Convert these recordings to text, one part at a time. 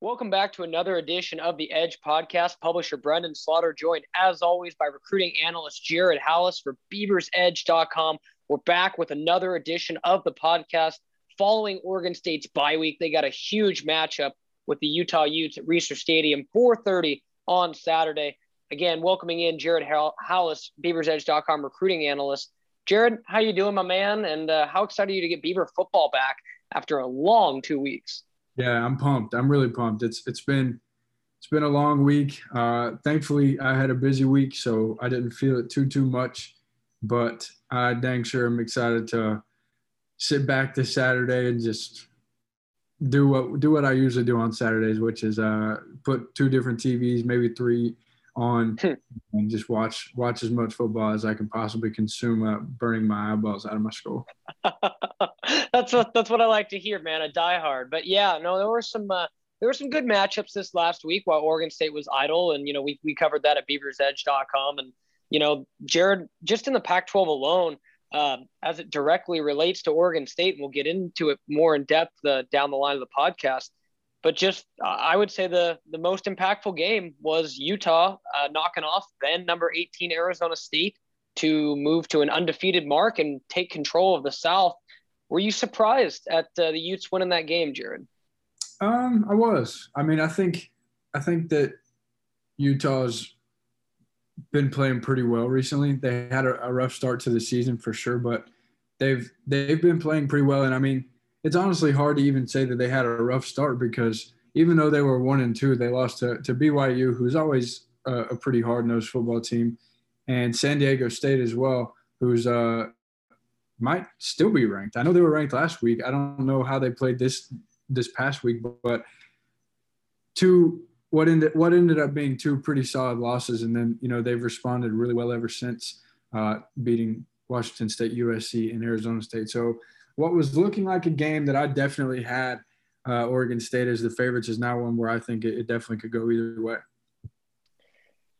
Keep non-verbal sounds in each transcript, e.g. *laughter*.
Welcome back to another edition of the Edge podcast. Publisher Brenden Slaughter joined, as always, by recruiting analyst Jared Halus for BeaversEdge.com. We're back with another edition of the podcast following Oregon State's bye week. They got a huge matchup with the Utah Utes at Reser Stadium, 4:30 on Saturday. Again, welcoming in Jared Halus, BeaversEdge.com recruiting analyst. Jared, how you doing, my man? And uh, how excited are you to get Beaver football back after a long two weeks? Yeah, I'm pumped. I'm really pumped. It's it's been it's been a long week. Uh, thankfully, I had a busy week, so I didn't feel it too too much. But I dang sure I'm excited to sit back this Saturday and just do what do what I usually do on Saturdays, which is uh, put two different TVs, maybe three, on *laughs* hmm. and just watch watch as much football as I can possibly consume, uh, burning my eyeballs out of my skull. *laughs* *laughs* that's what that's what I like to hear, man. A diehard, but yeah, no, there were some uh, there were some good matchups this last week while Oregon State was idle, and you know we we covered that at BeaversEdge.com, and you know Jared just in the Pac-12 alone. Um, as it directly relates to Oregon State, and we'll get into it more in depth uh, down the line of the podcast but just uh, I would say the the most impactful game was Utah uh, knocking off then number 18 Arizona State to move to an undefeated mark and take control of the South. Were you surprised at uh, the Utes winning that game, Jared? Um, I was. I mean, I think I think that Utah's been playing pretty well recently. They had a, a rough start to the season for sure, but they've they've been playing pretty well. And I mean, it's honestly hard to even say that they had a rough start because even though they were one and two, they lost to, to BYU, who's always a, a pretty hard nosed football team, and San Diego State as well, who's uh, might still be ranked. I know they were ranked last week. I don't know how they played this this past week, but two what ended what ended up being two pretty solid losses, and then you know they've responded really well ever since uh, beating Washington State, USC, and Arizona State. So what was looking like a game that I definitely had uh, Oregon State as the favorites is now one where I think it, it definitely could go either way.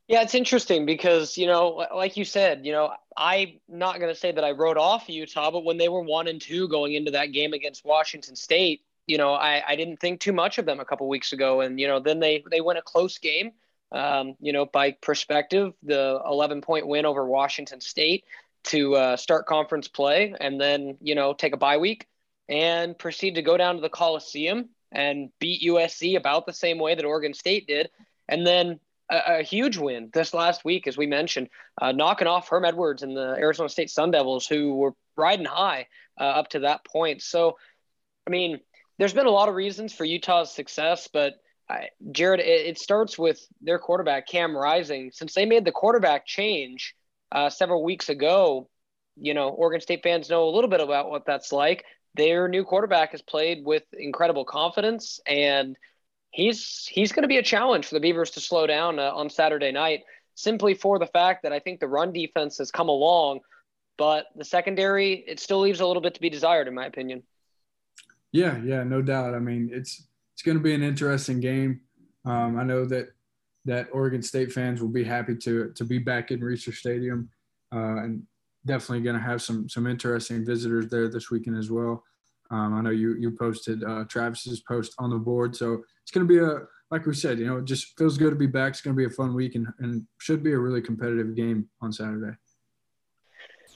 Yeah, it's interesting because, you know, like you said, you know, I'm not going to say that I wrote off Utah, but when they were one and two going into that game against Washington State, you know, I, I didn't think too much of them a couple weeks ago. And, you know, then they, they win a close game, um, you know, by perspective, the 11 point win over Washington State to uh, start conference play and then, you know, take a bye week and proceed to go down to the Coliseum and beat USC about the same way that Oregon State did. And then a, huge win this last week, as we mentioned, uh, knocking off Herm Edwards and the Arizona State Sun Devils, who were riding high uh, up to that point. So, I mean, there's been a lot of reasons for Utah's success, but I, Jared, it, it starts with their quarterback, Cam Rising. Since they made the quarterback change, uh, several weeks ago, you know, Oregon State fans know a little bit about what that's like. Their new quarterback has played with incredible confidence, and he's he's going to be a challenge for the Beavers to slow down uh, on Saturday night. Simply for the fact that I think the run defense has come along, but the secondary it still leaves a little bit to be desired, in my opinion. Yeah, yeah, no doubt. I mean, it's it's going to be an interesting game. Um, I know that that Oregon State fans will be happy to to be back in Reser Stadium, uh, and definitely going to have some some interesting visitors there this weekend as well. Um, I know you you posted uh, Travis's post on the board, so it's going to be a like we said, you know, it just feels good to be back. It's going to be a fun week and, and should be a really competitive game on Saturday.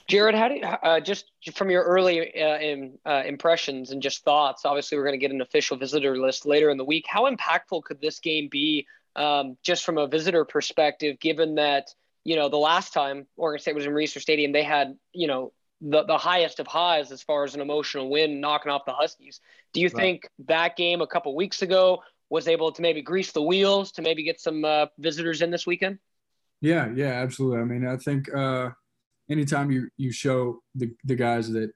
Jared, how do you, uh, just from your early uh, in, uh, impressions and just thoughts? Obviously, we're going to get an official visitor list later in the week. How impactful could this game be um, just from a visitor perspective, given that, you know, the last time Oregon State was in Reser Stadium, they had, you know, the, the highest of highs as far as an emotional win, knocking off the Huskies. Do you right. think that game a couple weeks ago was able to maybe grease the wheels to maybe get some uh, visitors in this weekend? Yeah, yeah, absolutely. I mean, I think uh, anytime you you show the the guys that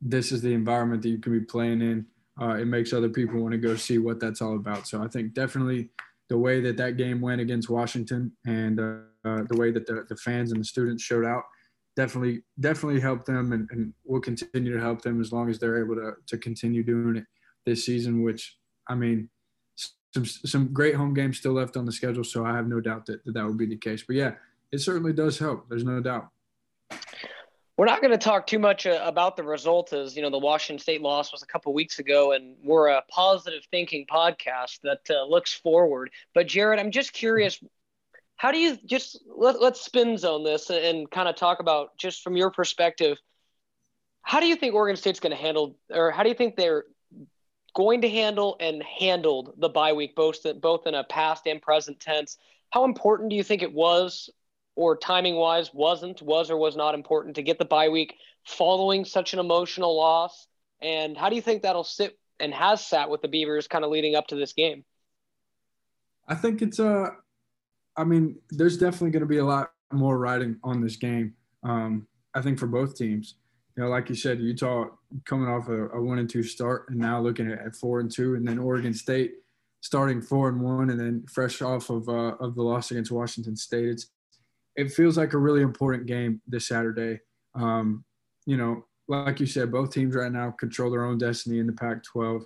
this is the environment that you can be playing in, uh, it makes other people want to go see what that's all about. So I think definitely the way that that game went against Washington and uh, uh, the way that the, the fans and the students showed out definitely definitely helped them and, and will continue to help them as long as they're able to, to continue doing it this season which i mean some some great home games still left on the schedule so i have no doubt that that, that will be the case. But yeah it certainly does help. There's no doubt. We're not going to talk too much uh, about the result as you know the washington state loss was a couple weeks ago and we're a positive thinking podcast that uh, looks forward. But jared i'm just curious how do you just let, let's spin zone this and, and kind of talk about just from your perspective how do you think oregon state's going to handle or how do you think they're going to handle and handled the bye week both both in a past and present tense how important do you think it was or timing wise wasn't, was or was not important to get the bye week following such an emotional loss? And how do you think that'll sit and has sat with the Beavers kind of leading up to this game? I think it's a, uh, I mean, there's definitely going to be a lot more riding on this game. Um, I think for both teams, you know, like you said, Utah coming off a, a one and two start and now looking at, four and two, and then Oregon State starting four and one, and then fresh off of uh, of the loss against Washington State. It's it feels like a really important game this Saturday. Um, you know, like you said, both teams right now control their own destiny in the Pac-12,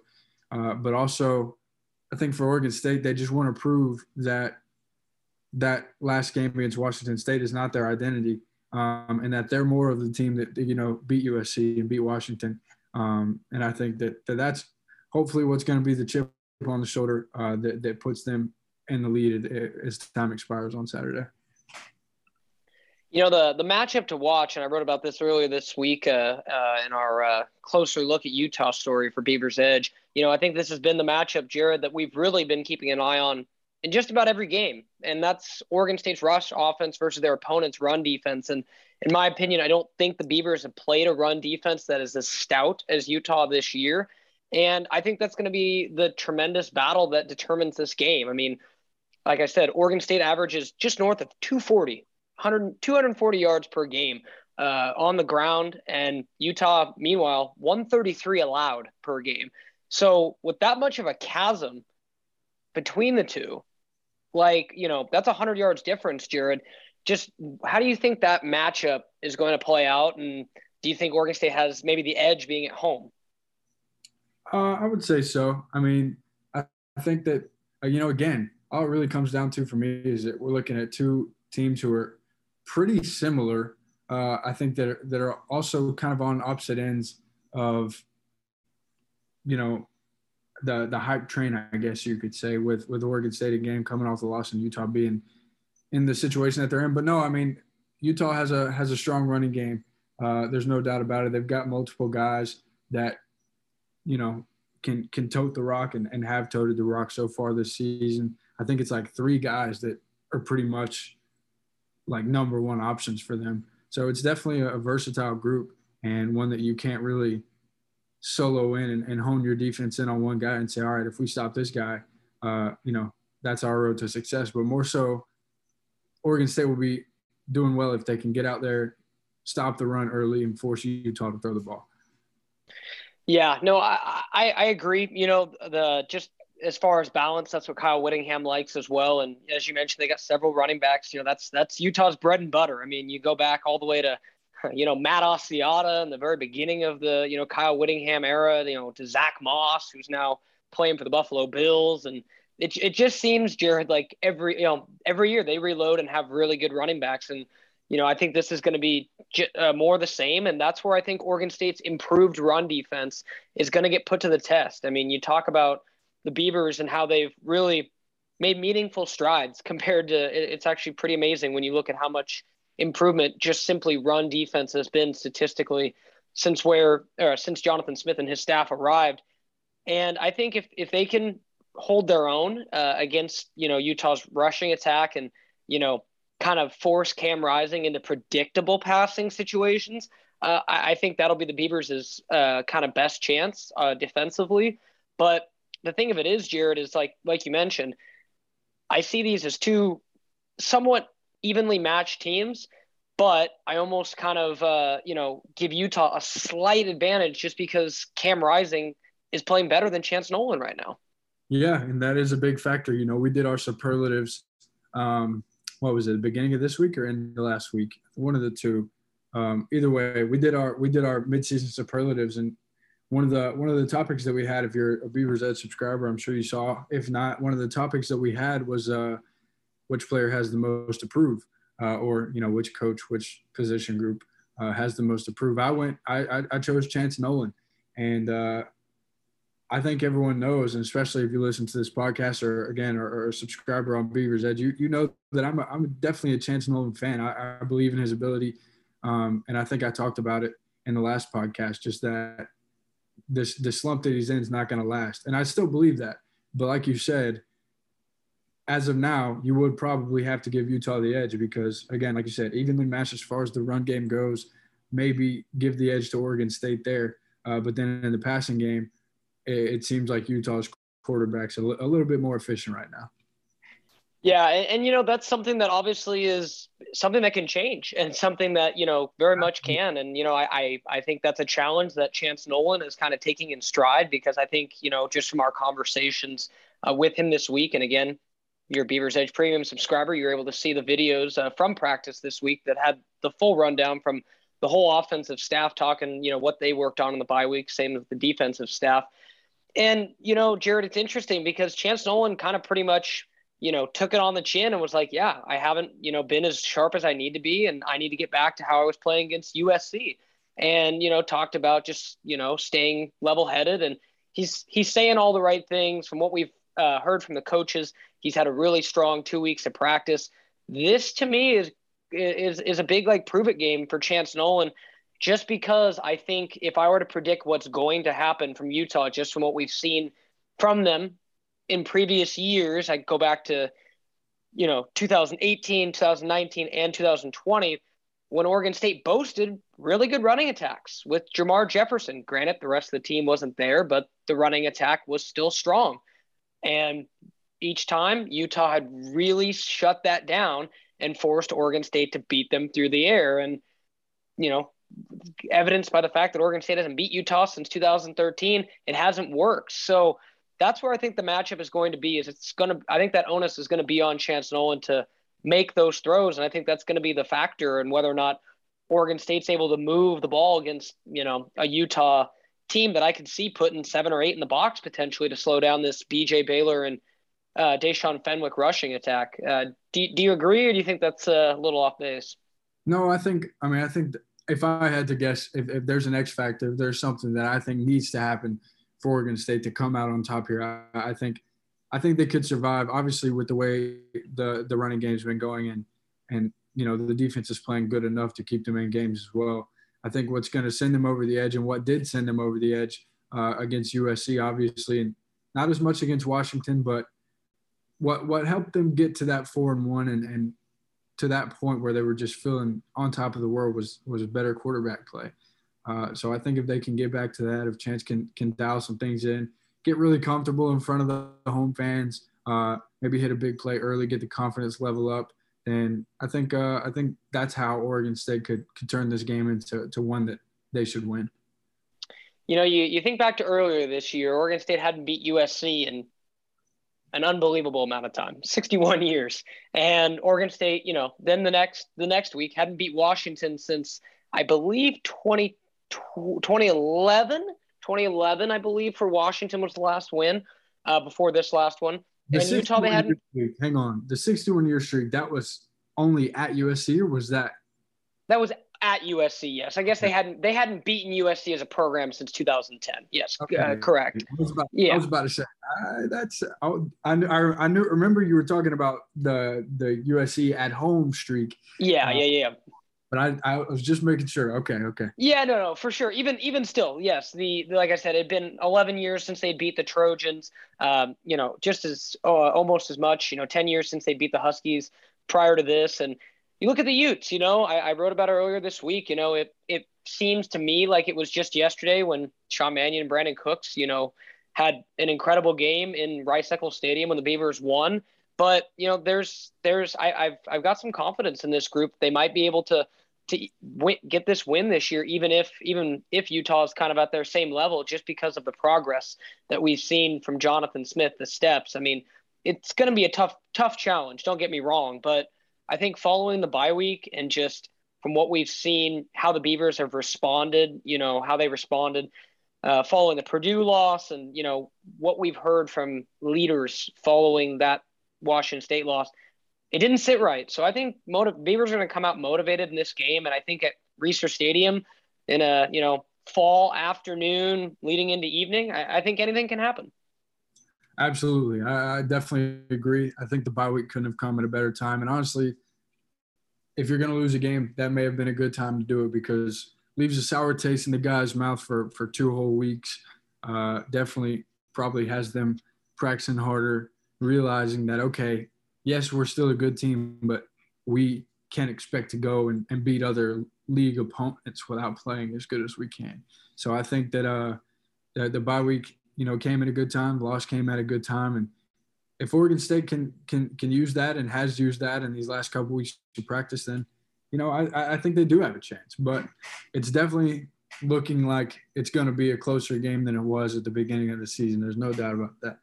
uh, but also I think for Oregon State, they just want to prove that that last game against Washington State is not their identity, um, and that they're more of the team that you know beat USC and beat Washington. Um, and I think that, that that's hopefully what's going to be the chip on the shoulder uh, that that puts them in the lead as time expires on Saturday. You know the the matchup to watch, and I wrote about this earlier this week uh, uh, in our uh, closer look at Utah story for Beaver's Edge. You know, I think this has been the matchup, Jared, that we've really been keeping an eye on in just about every game, and that's Oregon State's rush offense versus their opponent's run defense. And in my opinion, I don't think the Beavers have played a run defense that is as stout as Utah this year, and I think that's going to be the tremendous battle that determines this game. I mean, like I said, Oregon State averages just north of 240 100, 240 yards per game uh, on the ground, and Utah, meanwhile, 133 allowed per game. So with that much of a chasm between the two, like you know, that's a hundred yards difference, Jared. Just how do you think that matchup is going to play out, and do you think Oregon State has maybe the edge being at home? Uh, I would say so. I mean, I, I think that uh, you know, again, all it really comes down to for me is that we're looking at two teams who are pretty similar. Uh, I think that that are also kind of on opposite ends of, you know, the the hype train, I guess you could say, with with Oregon State again coming off the loss and Utah being in the situation that they're in. But no, I mean, Utah has a has a strong running game. Uh, there's no doubt about it. They've got multiple guys that, you know, can can tote the rock and, and have toted the rock so far this season. I think it's like three guys that are pretty much like number one options for them. So it's definitely a, versatile group and one that you can't really solo in and, and, hone your defense in on one guy and say, all right, if we stop this guy, uh, you know, that's our road to success. But more so, Oregon State will be doing well if they can get out there, stop the run early, and force Utah to throw the ball. Yeah, no, I, I, I agree. You know, the just as far as balance, that's what Kyle Whittingham likes as well. And as you mentioned, they got several running backs. You know, that's that's Utah's bread and butter. I mean, you go back all the way to, *laughs* you know, Matt Asiata in the very beginning of the you know Kyle Whittingham era. You know, to Zach Moss, who's now playing for the Buffalo Bills, and it it just seems Jared like every you know every year they reload and have really good running backs and. You know, I think this is going to be uh, more the same, and that's where I think Oregon State's improved run defense is going to get put to the test. I mean, you talk about the Beavers and how they've really made meaningful strides compared to it's actually pretty amazing when you look at how much improvement just simply run defense has been statistically since where or since Jonathan Smith and his staff arrived. And I think if if they can hold their own uh, against you know Utah's rushing attack and you know kind of force Cam Rising into predictable passing situations, uh, I, I, think that'll be the Beavers' uh, kind of best chance uh, defensively. But the thing of it is, Jared, is like like you mentioned, I see these as two somewhat evenly matched teams, but I almost kind of uh, you know give Utah a slight advantage just because Cam Rising is playing better than Chance Nolan right now. Yeah, and that is a big factor. You know, we did our superlatives. Um, what was it? The beginning of this week or in the last week? One of the two. Um, either way, we did our we did our midseason superlatives, and one of the one of the topics that we had if you're a beaver's edge subscriber i'm sure you saw if not one of the topics that we had was uh, which player has the most to prove uh, or you know which coach which position group uh, has the most to prove. I went, I, I, I chose Chance Nolan, and uh, I think everyone knows, and especially if you listen to this podcast or again or, or a subscriber on Beavers Edge, you you know that I'm a, I'm definitely a Chance Nolan fan. I, I believe in his ability, um, and I think I talked about it in the last podcast, just that this the slump that he's in is not going to last, and I still believe that. But like you said, as of now, you would probably have to give Utah the edge because, again, like you said, evenly matched as far as the run game goes. Maybe give the edge to Oregon State there, uh, but then in the passing game, it, it seems like Utah's quarterback's a, l- a little bit more efficient right now. Yeah, and, and, you know that's something that obviously is something that can change, *laughs* and something that you know very much can. And you know, I I, I think that's a challenge that Chance Nolan is kind of taking in stride because I think you know just from our conversations uh, with him this week, and again, your Beavers Edge Premium subscriber, you're able to see the videos uh, from practice this week that had the full rundown from the whole offensive staff talking, you know, what they worked on in the bye week, same as the defensive staff. And, you know, Jared, it's interesting because Chance Nolan kind of pretty much, you know, took it on the chin and was like, yeah, I haven't, you know, been as sharp as I need to be. And I need to get back to how I was playing against USC. And, you know, talked about just, you know, staying level headed. And he's, he's saying all the right things from what we've uh, heard from the coaches. He's had a really strong two weeks of practice. This to me is is is a big like prove it game for Chance Nolan, just because I think if I were to predict what's going to happen from Utah, just from what we've seen from them in previous years, I go back to you know 2018, 2019, and 2020 when Oregon State boasted really good running attacks with Jermar Jefferson. Granted, the rest of the team wasn't there, but the running attack was still strong. And each time Utah had really shut that down and forced Oregon State to beat them through the air. And, you know, evidenced by the fact that Oregon State hasn't beat Utah since 2013, it hasn't worked. So that's where I think the matchup is going to be. Is it's going to, I think that onus is going to be on Chance Nolan to make those throws. And I think that's going to be the factor in whether or not Oregon State's able to move the ball against, you know, a Utah team that I could see putting seven or eight in the box potentially to slow down this BJ Baylor and uh, Deshaun Fenwick rushing attack. Uh, do, do you agree, or do you think that's a little off base? No, I think. I mean, I think if I had to guess, if, if there's an X factor, if there's something that I think needs to happen for Oregon State to come out on top here, I, I think, I think they could survive. Obviously, with the way the the running game's been going, and and you know the defense is playing good enough to keep them in games as well. I think what's going to send them over the edge, and what did send them over the edge uh, against USC, obviously, and not as much against Washington, but what what helped them get to that four and one and, and to that point where they were just feeling on top of the world was was a better quarterback play. Uh, so I think if they can get back to that, if Chance can can dial some things in, get really comfortable in front of the, home fans, uh, maybe hit a big play early, get the confidence level up, then I think uh, I think that's how Oregon State could could turn this game into to one that they should win. You know, you, you think back to earlier this year, Oregon State hadn't beat USC in an unbelievable amount of time 61 years. And oregon state you know then the next the next week hadn't beat washington since i believe 20, 2011 2011 i believe for washington was the last win uh, before this last one. The and utah they hadn't streak, hang on. The 61 year streak that was only at usc or was that that was at USC. Yes, I guess they hadn't they hadn't beaten USC as a program since 2010. Yes, okay. uh, correct. I was, about, yeah. I was about to say uh, that's I, I, I knew remember you were talking about the the USC at home streak. Yeah, uh, yeah, yeah. But I, I was just making sure. Okay, okay. Yeah, no, no, for sure. Even even still, yes. The, the like I said, it had been 11 years since they beat the Trojans. Um, you know, just as uh, almost as much. You know, 10 years since they beat the Huskies prior to this, and you look at the Utes, you know, I, I, wrote about it earlier this week. You know, it it seems to me like it was just yesterday when Sean Mannion and Brandin Cooks, you know, had an incredible game in Rice Eccles Stadium when the Beavers won. But you know, there's there's I, have I've got some confidence in this group. They might be able to to win, get this win this year, even if even if Utah is kind of at their same level, just because of the progress that we've seen from Jonathan Smith, the steps. I mean, it's going to be a tough tough challenge. Don't get me wrong, but I think following the bye week and just from what we've seen, how the Beavers have responded, you know, how they responded uh, following the Purdue loss, and you know what we've heard from leaders following that Washington State loss, it didn't sit right. So I think motiv- Beavers are going to come out motivated in this game, and I think at Reser Stadium in a you know fall afternoon leading into evening, I, I think anything can happen. Absolutely, I, I, definitely agree. I think the bye week couldn't have come at a better time, and honestly, if you're going to lose a game, that may have been a good time to do it because leaves a sour taste in the guy's mouth for for two whole weeks. Uh, definitely, probably has them practicing harder, realizing that okay, yes, we're still a good team, but we can't expect to go and, and beat other league opponents without playing as good as we can. So I think that uh, the, the bye week, you know, came at a good time. Loss came at a good time, and if Oregon State can can can use that and has used that in these last couple weeks to practice, then you know I I think they do have a chance. But it's definitely looking like it's going to be a closer game than it was at the beginning of the season. There's no doubt about that.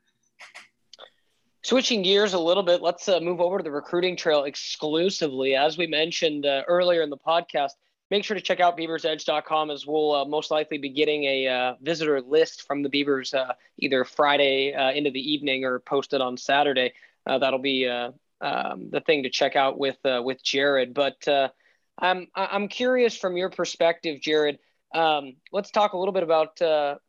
Switching gears a little bit, let's uh, move over to the recruiting trail exclusively. As we mentioned uh, earlier in the podcast, make sure to check out beaversedge.com as we'll uh, most likely be getting a uh, visitor list from the Beavers uh, either Friday uh, into the evening or posted on Saturday. Uh, that'll be uh, um, the thing to check out with with Jared. But I'm I'm curious from your perspective, Jared. Um, let's talk a little bit about the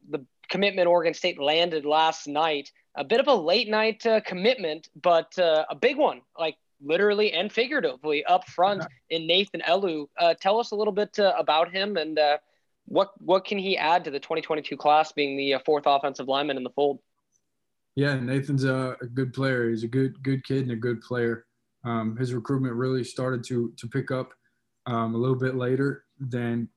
commitment Oregon State landed last night. A bit of a late night commitment, but a big one. Like literally and figuratively up front in Nathan Elu. Uh, tell us a little bit uh, about him and uh, what what can he add to the 2022 class, being the uh, fourth offensive lineman in the fold. Yeah, Nathan's a, a, good player. He's a good good kid and a good player. Um, his recruitment really started to to pick up um, a little bit later than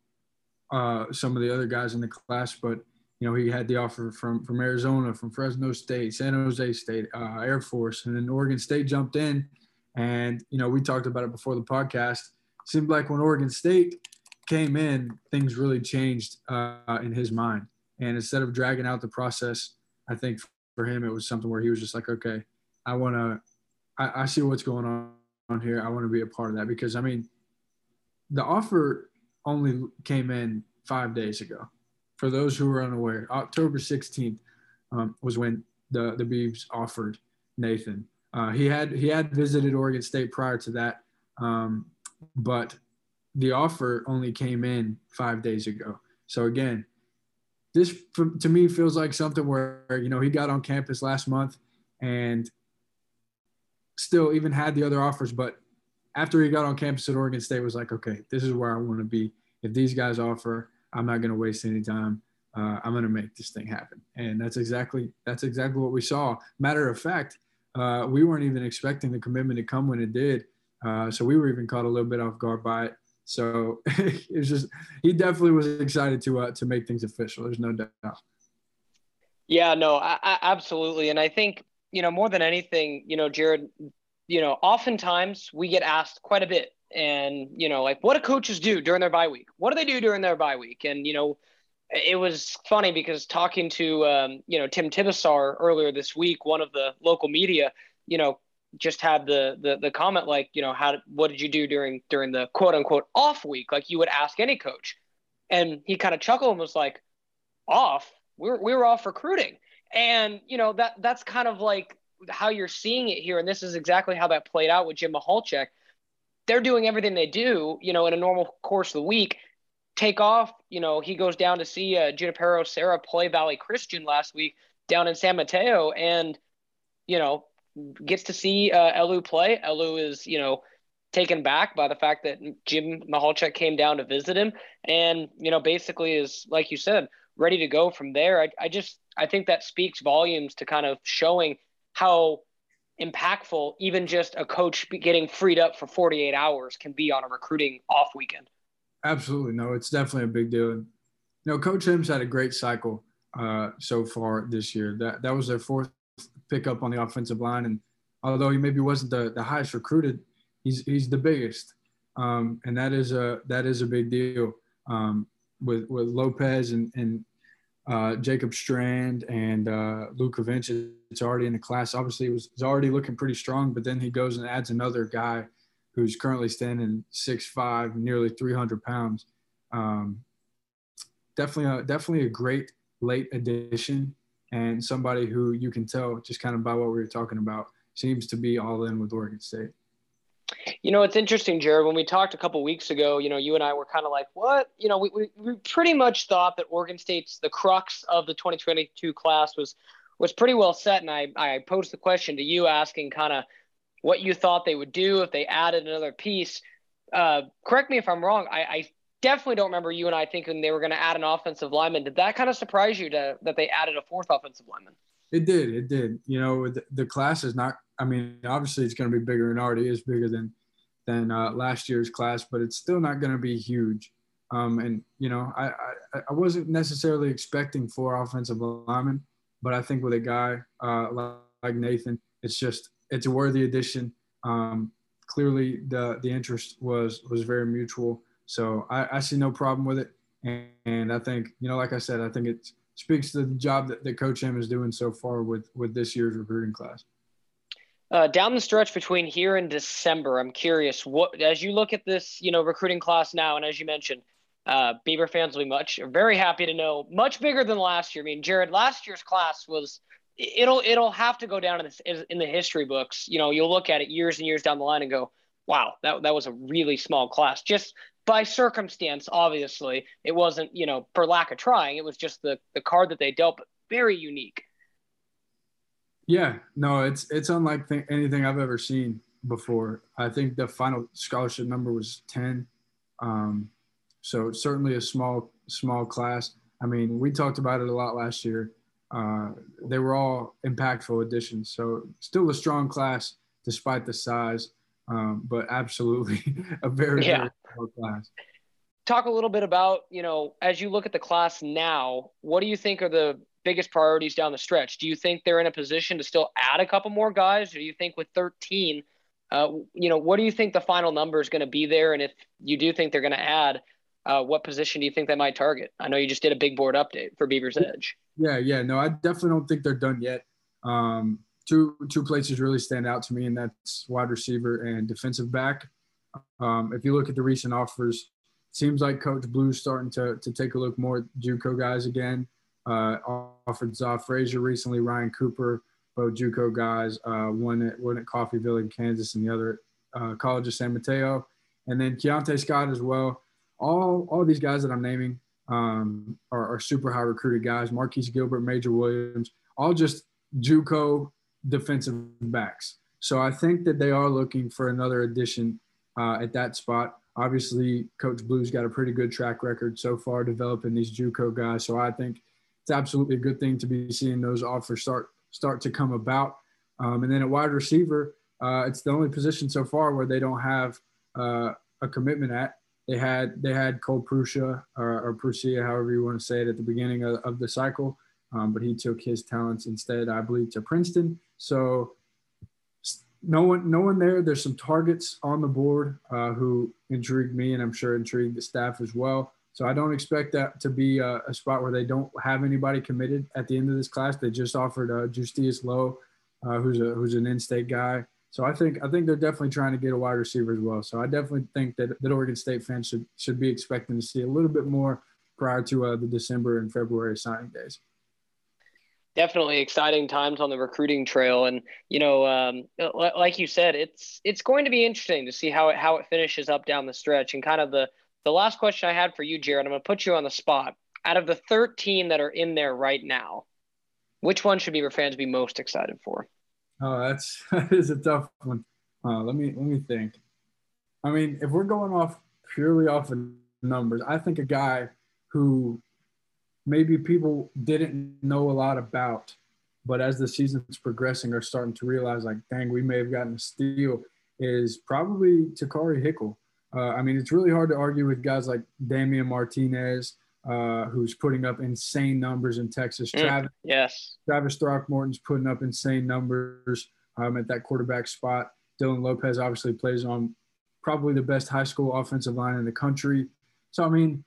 uh, some of the other guys in the class, but you know, he had the offer from from Arizona, from Fresno State, San Jose State, uh, Air Force, and then Oregon State jumped in and, you know, we talked about it before the podcast. Seemed like when Oregon State came in, things really changed uh, in his mind. And instead of dragging out the process, I think for him, it was something where he was just like, okay, I want to, I, I see what's going on, here. I want to be a part of that because, I mean, the offer only came in five days ago. For those who are unaware, October 16th um, was when the, the Beavs offered Nathan. Uh, he had he had visited Oregon State prior to that, um, but the offer only came in five days ago. So again, this to me feels like something where you know he got on campus last month and still even had the other offers, but after he got on campus at Oregon State was like, okay, this is where I want to be. If these guys offer, I'm not going to waste any time. Uh, I'm going to make this thing happen, and that's exactly that's exactly what we saw. Matter of fact, uh, we weren't even expecting the commitment to come when it did. Uh, so we were even caught a little bit off guard by it. So *laughs* it was just he definitely was excited to uh, to make things official. There's no doubt. Yeah, no, I, I, absolutely, and I think you know more than anything, you know, Jared, you know, oftentimes we get asked quite a bit, and you know, like what do coaches do during their bye week? What do they do during their bye week? And you know, it was funny because talking to um, you know Tim Tibesar earlier this week, one of the local media, you know, just had the the the comment like, you know, how what did you do during during the quote unquote off week? Like you would ask any coach, and he kind of chuckled and was like, "Off? We were we were off recruiting." And you know that that's kind of like how you're seeing it here, and this is exactly how that played out with Jim Michalczik. They're doing everything they do, you know, in a normal course of the week take off. You know, he goes down to see uh, Junipero Serra play Valley Christian last week down in San Mateo, and you know, gets to see uh, Elu play. Elu is you know taken back by the fact that Jim Michalczik came down to visit him, and you know, basically is like you said, ready to go from there. I, I just I think that speaks volumes to kind of showing how impactful even just a coach getting freed up for 48 hours can be on a recruiting off weekend. Absolutely. No, it's definitely a big deal. You know, Coach Hims had a great cycle uh, so far this year. That that was their fourth pickup on the offensive line. And although he maybe wasn't the, the highest recruited, he's he's the biggest. Um, and that is a that is a big deal um, with with Lopez and and uh, Jacob Strand and uh, Luke Vinch. It's already in the class. Obviously, it was, it was already looking pretty strong, but then he goes and adds another guy – who's currently standing six five, nearly 300 pounds. Um, definitely, a, definitely a great late addition and somebody who you can tell just kind of by what we were talking about seems to be all in with Oregon State. You know, it's interesting, Jared. When we talked a couple weeks ago, you know, you and I were kind of like, what? You know, we, we, we pretty much thought that Oregon State's the crux of the 2022 class was was pretty well set. And I, I posed the question to you asking kind of what you thought they would do if they added another piece. Uh, correct me if I'm wrong. I, I definitely don't remember you and I thinking they were going to add an offensive lineman. Did that kind of surprise you to, that they added a fourth offensive lineman? It did. It did. You know, the, the class is not. I mean, obviously, it's going to be bigger, and already is bigger than than uh, last year's class, but it's still not going to be huge. Um, and you know, I, I, I wasn't necessarily expecting four offensive linemen, but I think with a guy uh, like Nathan, it's just it's a worthy addition. Um, clearly, the the interest was was very mutual, so I, I see no problem with it. And, and I think you know, like I said, I think it speaks to the job that, that Coach M is doing so far with with this year's recruiting class. Uh, down the stretch between here and December, I'm curious what as you look at this, you know, recruiting class now, and as you mentioned, uh, Beaver fans will be much very happy to know much bigger than last year. I mean, Jared, last year's class was it'll it'll have to go down in the, in the history books. You know, you'll look at it years and years down the line and go, wow, that that was a really small class. Just by circumstance, obviously, it wasn't you know for lack of trying. It was just the the card that they dealt, but very unique. Yeah, no, it's it's unlike th- anything I've ever seen before. I think the final scholarship number was ten, um, so certainly a small small class. I mean, we talked about it a lot last year. Uh, they were all impactful additions, so still a strong class despite the size, um, but absolutely *laughs* a very, yeah. very strong class talk a little bit about you know as you look at the class now what do you think are the biggest priorities down the stretch? Do you think they're in a position to still add a couple more guys? Or do you think with 13, uh, you know, what do you think the final number is going to be there? And if you do think they're going to add, uh, what position do you think they might target? I know you just did a big board update for Beaver's Edge. Yeah, yeah, no, I definitely don't think they're done yet. Um, two two places really stand out to me, and that's wide receiver and defensive back. Um, if you look at the recent offers, seems like Coach Blue's starting to to take a look more at JUCO guys again. Uh, offered Zoff Frazier recently, Ryan Cooper, both JUCO guys, uh, one at one at Coffeyville in Kansas, and the other uh, College of San Mateo, and then Keionte Scott as well. All all these guys that I'm naming um, are, are, super high recruited guys. Marquise Gilbert, Major Williams, all just JUCO defensive backs. So I think that they are looking for another addition uh, at that spot. Obviously, Coach Blue's got a pretty good track record so far developing these JUCO guys. So I think it's absolutely a good thing to be seeing those offers start start to come about. Um, and then at wide receiver, uh, it's the only position so far where they don't have uh, a commitment at. They had they had Cole Prusha or, or however you want to say it, at the beginning of, of the cycle, um, but he took his talents instead, I believe, to Princeton. So no one, no one there. There's some targets on the board uh, who intrigued me, and I'm sure intrigued the staff as well. So I don't expect that to be a, a, spot where they don't have anybody committed at the end of this class. They just offered uh, Justice Lowe, uh, who's a who's an in-state guy. So I think I think they're definitely trying to get a wide receiver as well. So I definitely think that, that Oregon State fans should should be expecting to see a little bit more prior to uh, the December and February signing days. Definitely exciting times on the recruiting trail, and you know, um, like you said, it's it's going to be interesting to see how it how it finishes up down the stretch and kind of the the last question I had for you, Jared, I'm going to put you on the spot. Out of the 13 that are in there right now, which one should be Beaver fans be most excited for? Oh, that's *laughs* that is a tough one. Uh, let me let me think. I mean, if we're going off purely off of numbers, I think a guy who maybe people didn't know a lot about, but as the season's progressing, are starting to realize like, dang, we may have gotten a steal. Is probably Takari Hickle. Uh, I mean, it's really hard to argue with guys like Damien Martinez, uh, who's putting up insane numbers in Texas. Mm, Travis, yes. Travis Throckmorton's putting up insane numbers um, at that quarterback spot. Dylan Lopez obviously plays on probably the best high school offensive line in the country. So, I mean,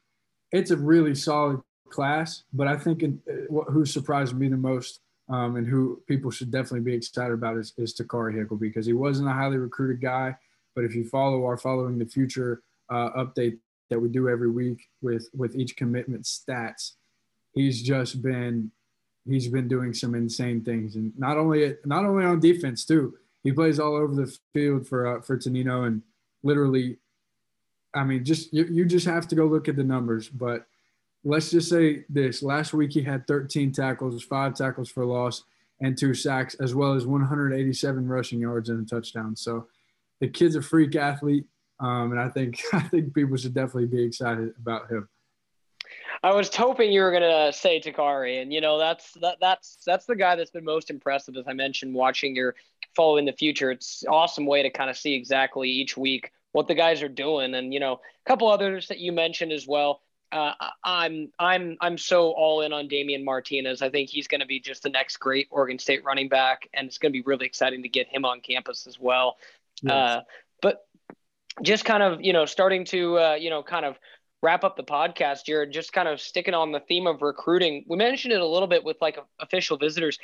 it's a really solid class, but I think in, uh, who surprised me the most um, and who people should definitely be excited about is, is Takari Hickle because he wasn't a highly recruited guy. But if you follow our following the future uh, update that we do every week with with each commitment stats, he's just been he's been doing some insane things, and not only not only on defense too. He plays all over the field for uh, for Tenino, and literally. I mean, just you, you just have to go look at the numbers. But let's just say this: last week he had 13 tackles, five tackles for loss, and two sacks, as well as 187 rushing yards and a touchdown. So the kid's a freak athlete, um, and I think *laughs* I think people should definitely be excited about him. I was hoping you were gonna say Takari, and you know that's that, that's that's the guy that's been most impressive, as I mentioned, watching your following the future. It's awesome way to kind of see exactly each week what the guys are doing, and you know a couple others that you mentioned as well. Uh, I'm I'm I'm so all in on Damien Martinez. I think he's going to be just the next great Oregon State running back, and it's going to be really exciting to get him on campus as well. Yes. Uh, just kind of you know starting to uh, you know kind of wrap up the podcast, Jared, just kind of sticking on the theme of recruiting. We mentioned it a little bit with like official visitors.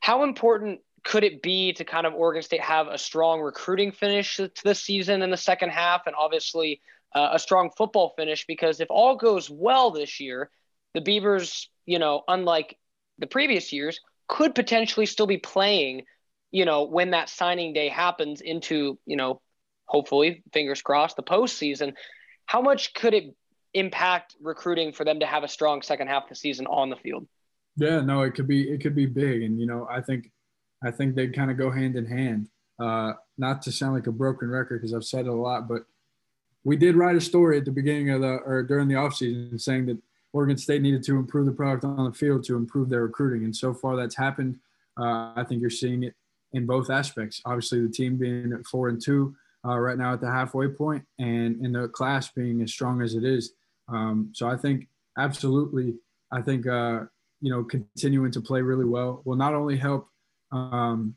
How important could it be to kind of Oregon State have a strong recruiting finish to this season in the second half, and obviously uh, a strong football finish? Because if all goes well this year, the Beavers, you know, unlike the previous years, could potentially still be playing, you know, when that signing day happens into, you know, hopefully, fingers crossed, the postseason how much could it impact recruiting for them to have a strong second half of the season on the field? Yeah, no, it could be it could be big, and you know, I think I think they kind of go hand in hand. Uh, not to sound like a broken record because I've said it a lot, but we did write a story at the beginning of the or during the offseason saying that Oregon State needed to improve the product on the field to improve their recruiting, and so far that's happened. Uh, I think you're seeing it in both aspects. Obviously, the team being at four and two, uh, right now at the halfway point, and in the class being as strong as it is. Um, so I think absolutely, I think uh, you know continuing to play really well will not only help um,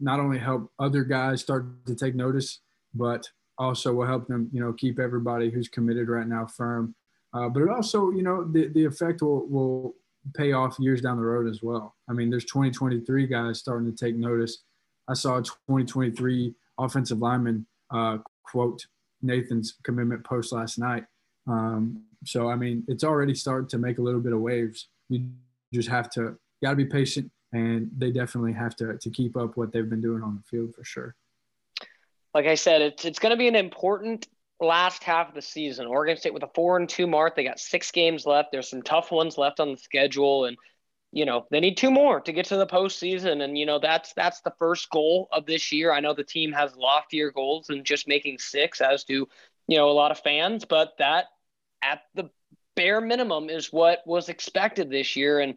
not only help other guys start to take notice, but also will help them you know keep everybody who's committed right now firm. Uh, but it also you know the, the effect will, will pay off years down the road as well. I mean, there's 2023 guys starting to take notice. I saw a 2023 offensive lineman uh, quote Nathan's commitment post last night. Um, so I mean, it's already starting to make a little bit of waves. You just have to got to be patient, and they definitely have to to keep up what they've been doing on the field for sure. Like I said, it's it's going to be an important last half of the season. Oregon State with a four and two mark. They got six games left. There's some tough ones left on the schedule, and you know they need two more to get to the postseason, and you know that's that's the first goal of this year. I know the team has loftier goals than just making six, as do you know a lot of fans, but that at the bare minimum is what was expected this year, and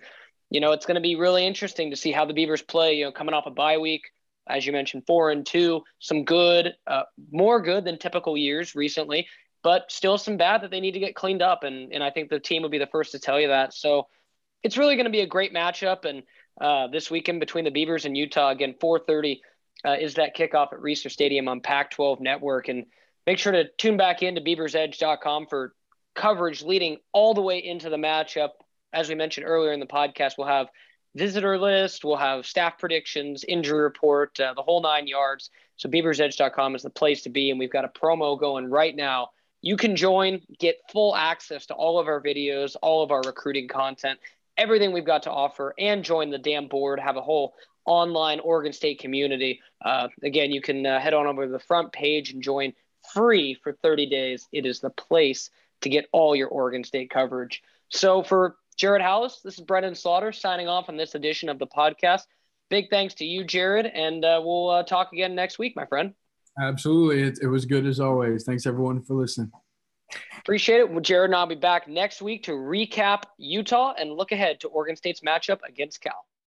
you know it's going to be really interesting to see how the Beavers play. You know, coming off a bye week, as you mentioned, four and two, some good, uh, more good than typical years recently, but still some bad that they need to get cleaned up, and and I think the team will be the first to tell you that. So it's really going to be a great matchup. And uh, this weekend between the Beavers and Utah, again, 4:30 uh, is that kickoff at Reser Stadium on Pac-12 Network. And make sure to tune back into BeaversEdge.com for coverage leading all the way into the matchup. As we mentioned earlier in the podcast, we'll have visitor list, we'll have staff predictions, injury report, uh, the whole nine yards. So BeaversEdge.com is the place to be, and we've got a promo going right now. You can join, get full access to all of our videos, all of our recruiting content, everything we've got to offer and join the damn board, have a whole online Oregon State community. Uh, again, you can uh, head on over to the front page and join free for 30 days. It is the place to get all your Oregon State coverage. So for Jared Halus, this is Brenden Slaughter signing off on this edition of the podcast. Big thanks to you, Jared, and uh, we'll uh, talk again next week, my friend. Absolutely. It, it was good as always. Thanks, everyone, for listening. Appreciate it. Jared and I'll be back next week to recap Utah and look ahead to Oregon State's matchup against Cal.